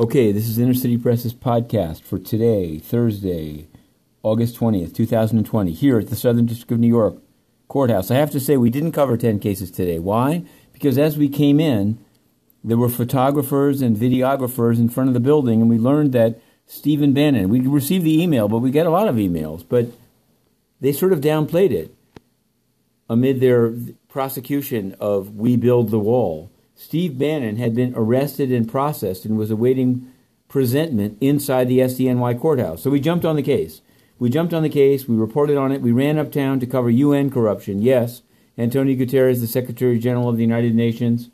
Okay, this is Inner City Press's podcast for today, Thursday, August 20th, 2020, here at the Southern District of New York Courthouse. I have to say, we didn't cover 10 cases today. Why? Because as we came in, there were photographers and videographers in front of the building, and we learned that Stephen Bannon, we received the email, but we get a lot of emails, but they sort of downplayed it amid their prosecution of We Build the Wall. Steve Bannon had been arrested and processed and was awaiting presentment inside the SDNY courthouse. So we jumped on the case. We jumped on the case, we reported on it, we ran uptown to cover UN corruption. Yes, Antonio Guterres, the Secretary General of the United Nations,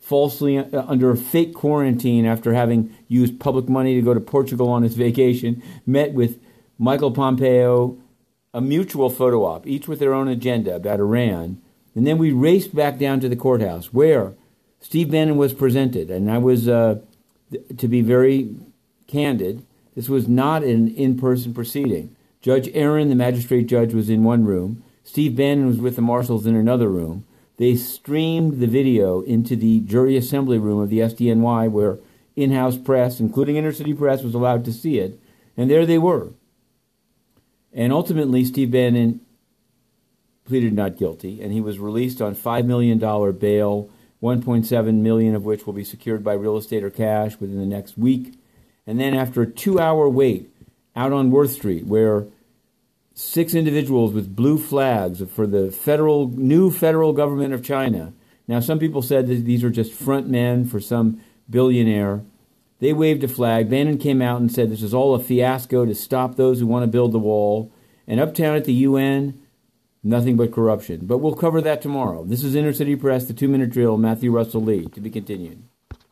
falsely uh, under a fake quarantine after having used public money to go to Portugal on his vacation, met with Michael Pompeo, a mutual photo op, each with their own agenda about Iran. And then we raced back down to the courthouse where Steve Bannon was presented, and I was, uh, to be very candid, this was not an in person proceeding. Judge Aaron, the magistrate judge, was in one room. Steve Bannon was with the marshals in another room. They streamed the video into the jury assembly room of the SDNY, where in house press, including inner city press, was allowed to see it. And there they were. And ultimately, Steve Bannon pleaded not guilty, and he was released on $5 million bail 1.7 million of which will be secured by real estate or cash within the next week. And then after a 2-hour wait out on Worth Street where six individuals with blue flags for the federal new federal government of China. Now some people said that these are just front men for some billionaire. They waved a flag. Bannon came out and said this is all a fiasco to stop those who want to build the wall. And uptown at the UN, Nothing but corruption. But we'll cover that tomorrow. This is Inner City Press, the two minute drill, Matthew Russell Lee. To be continued.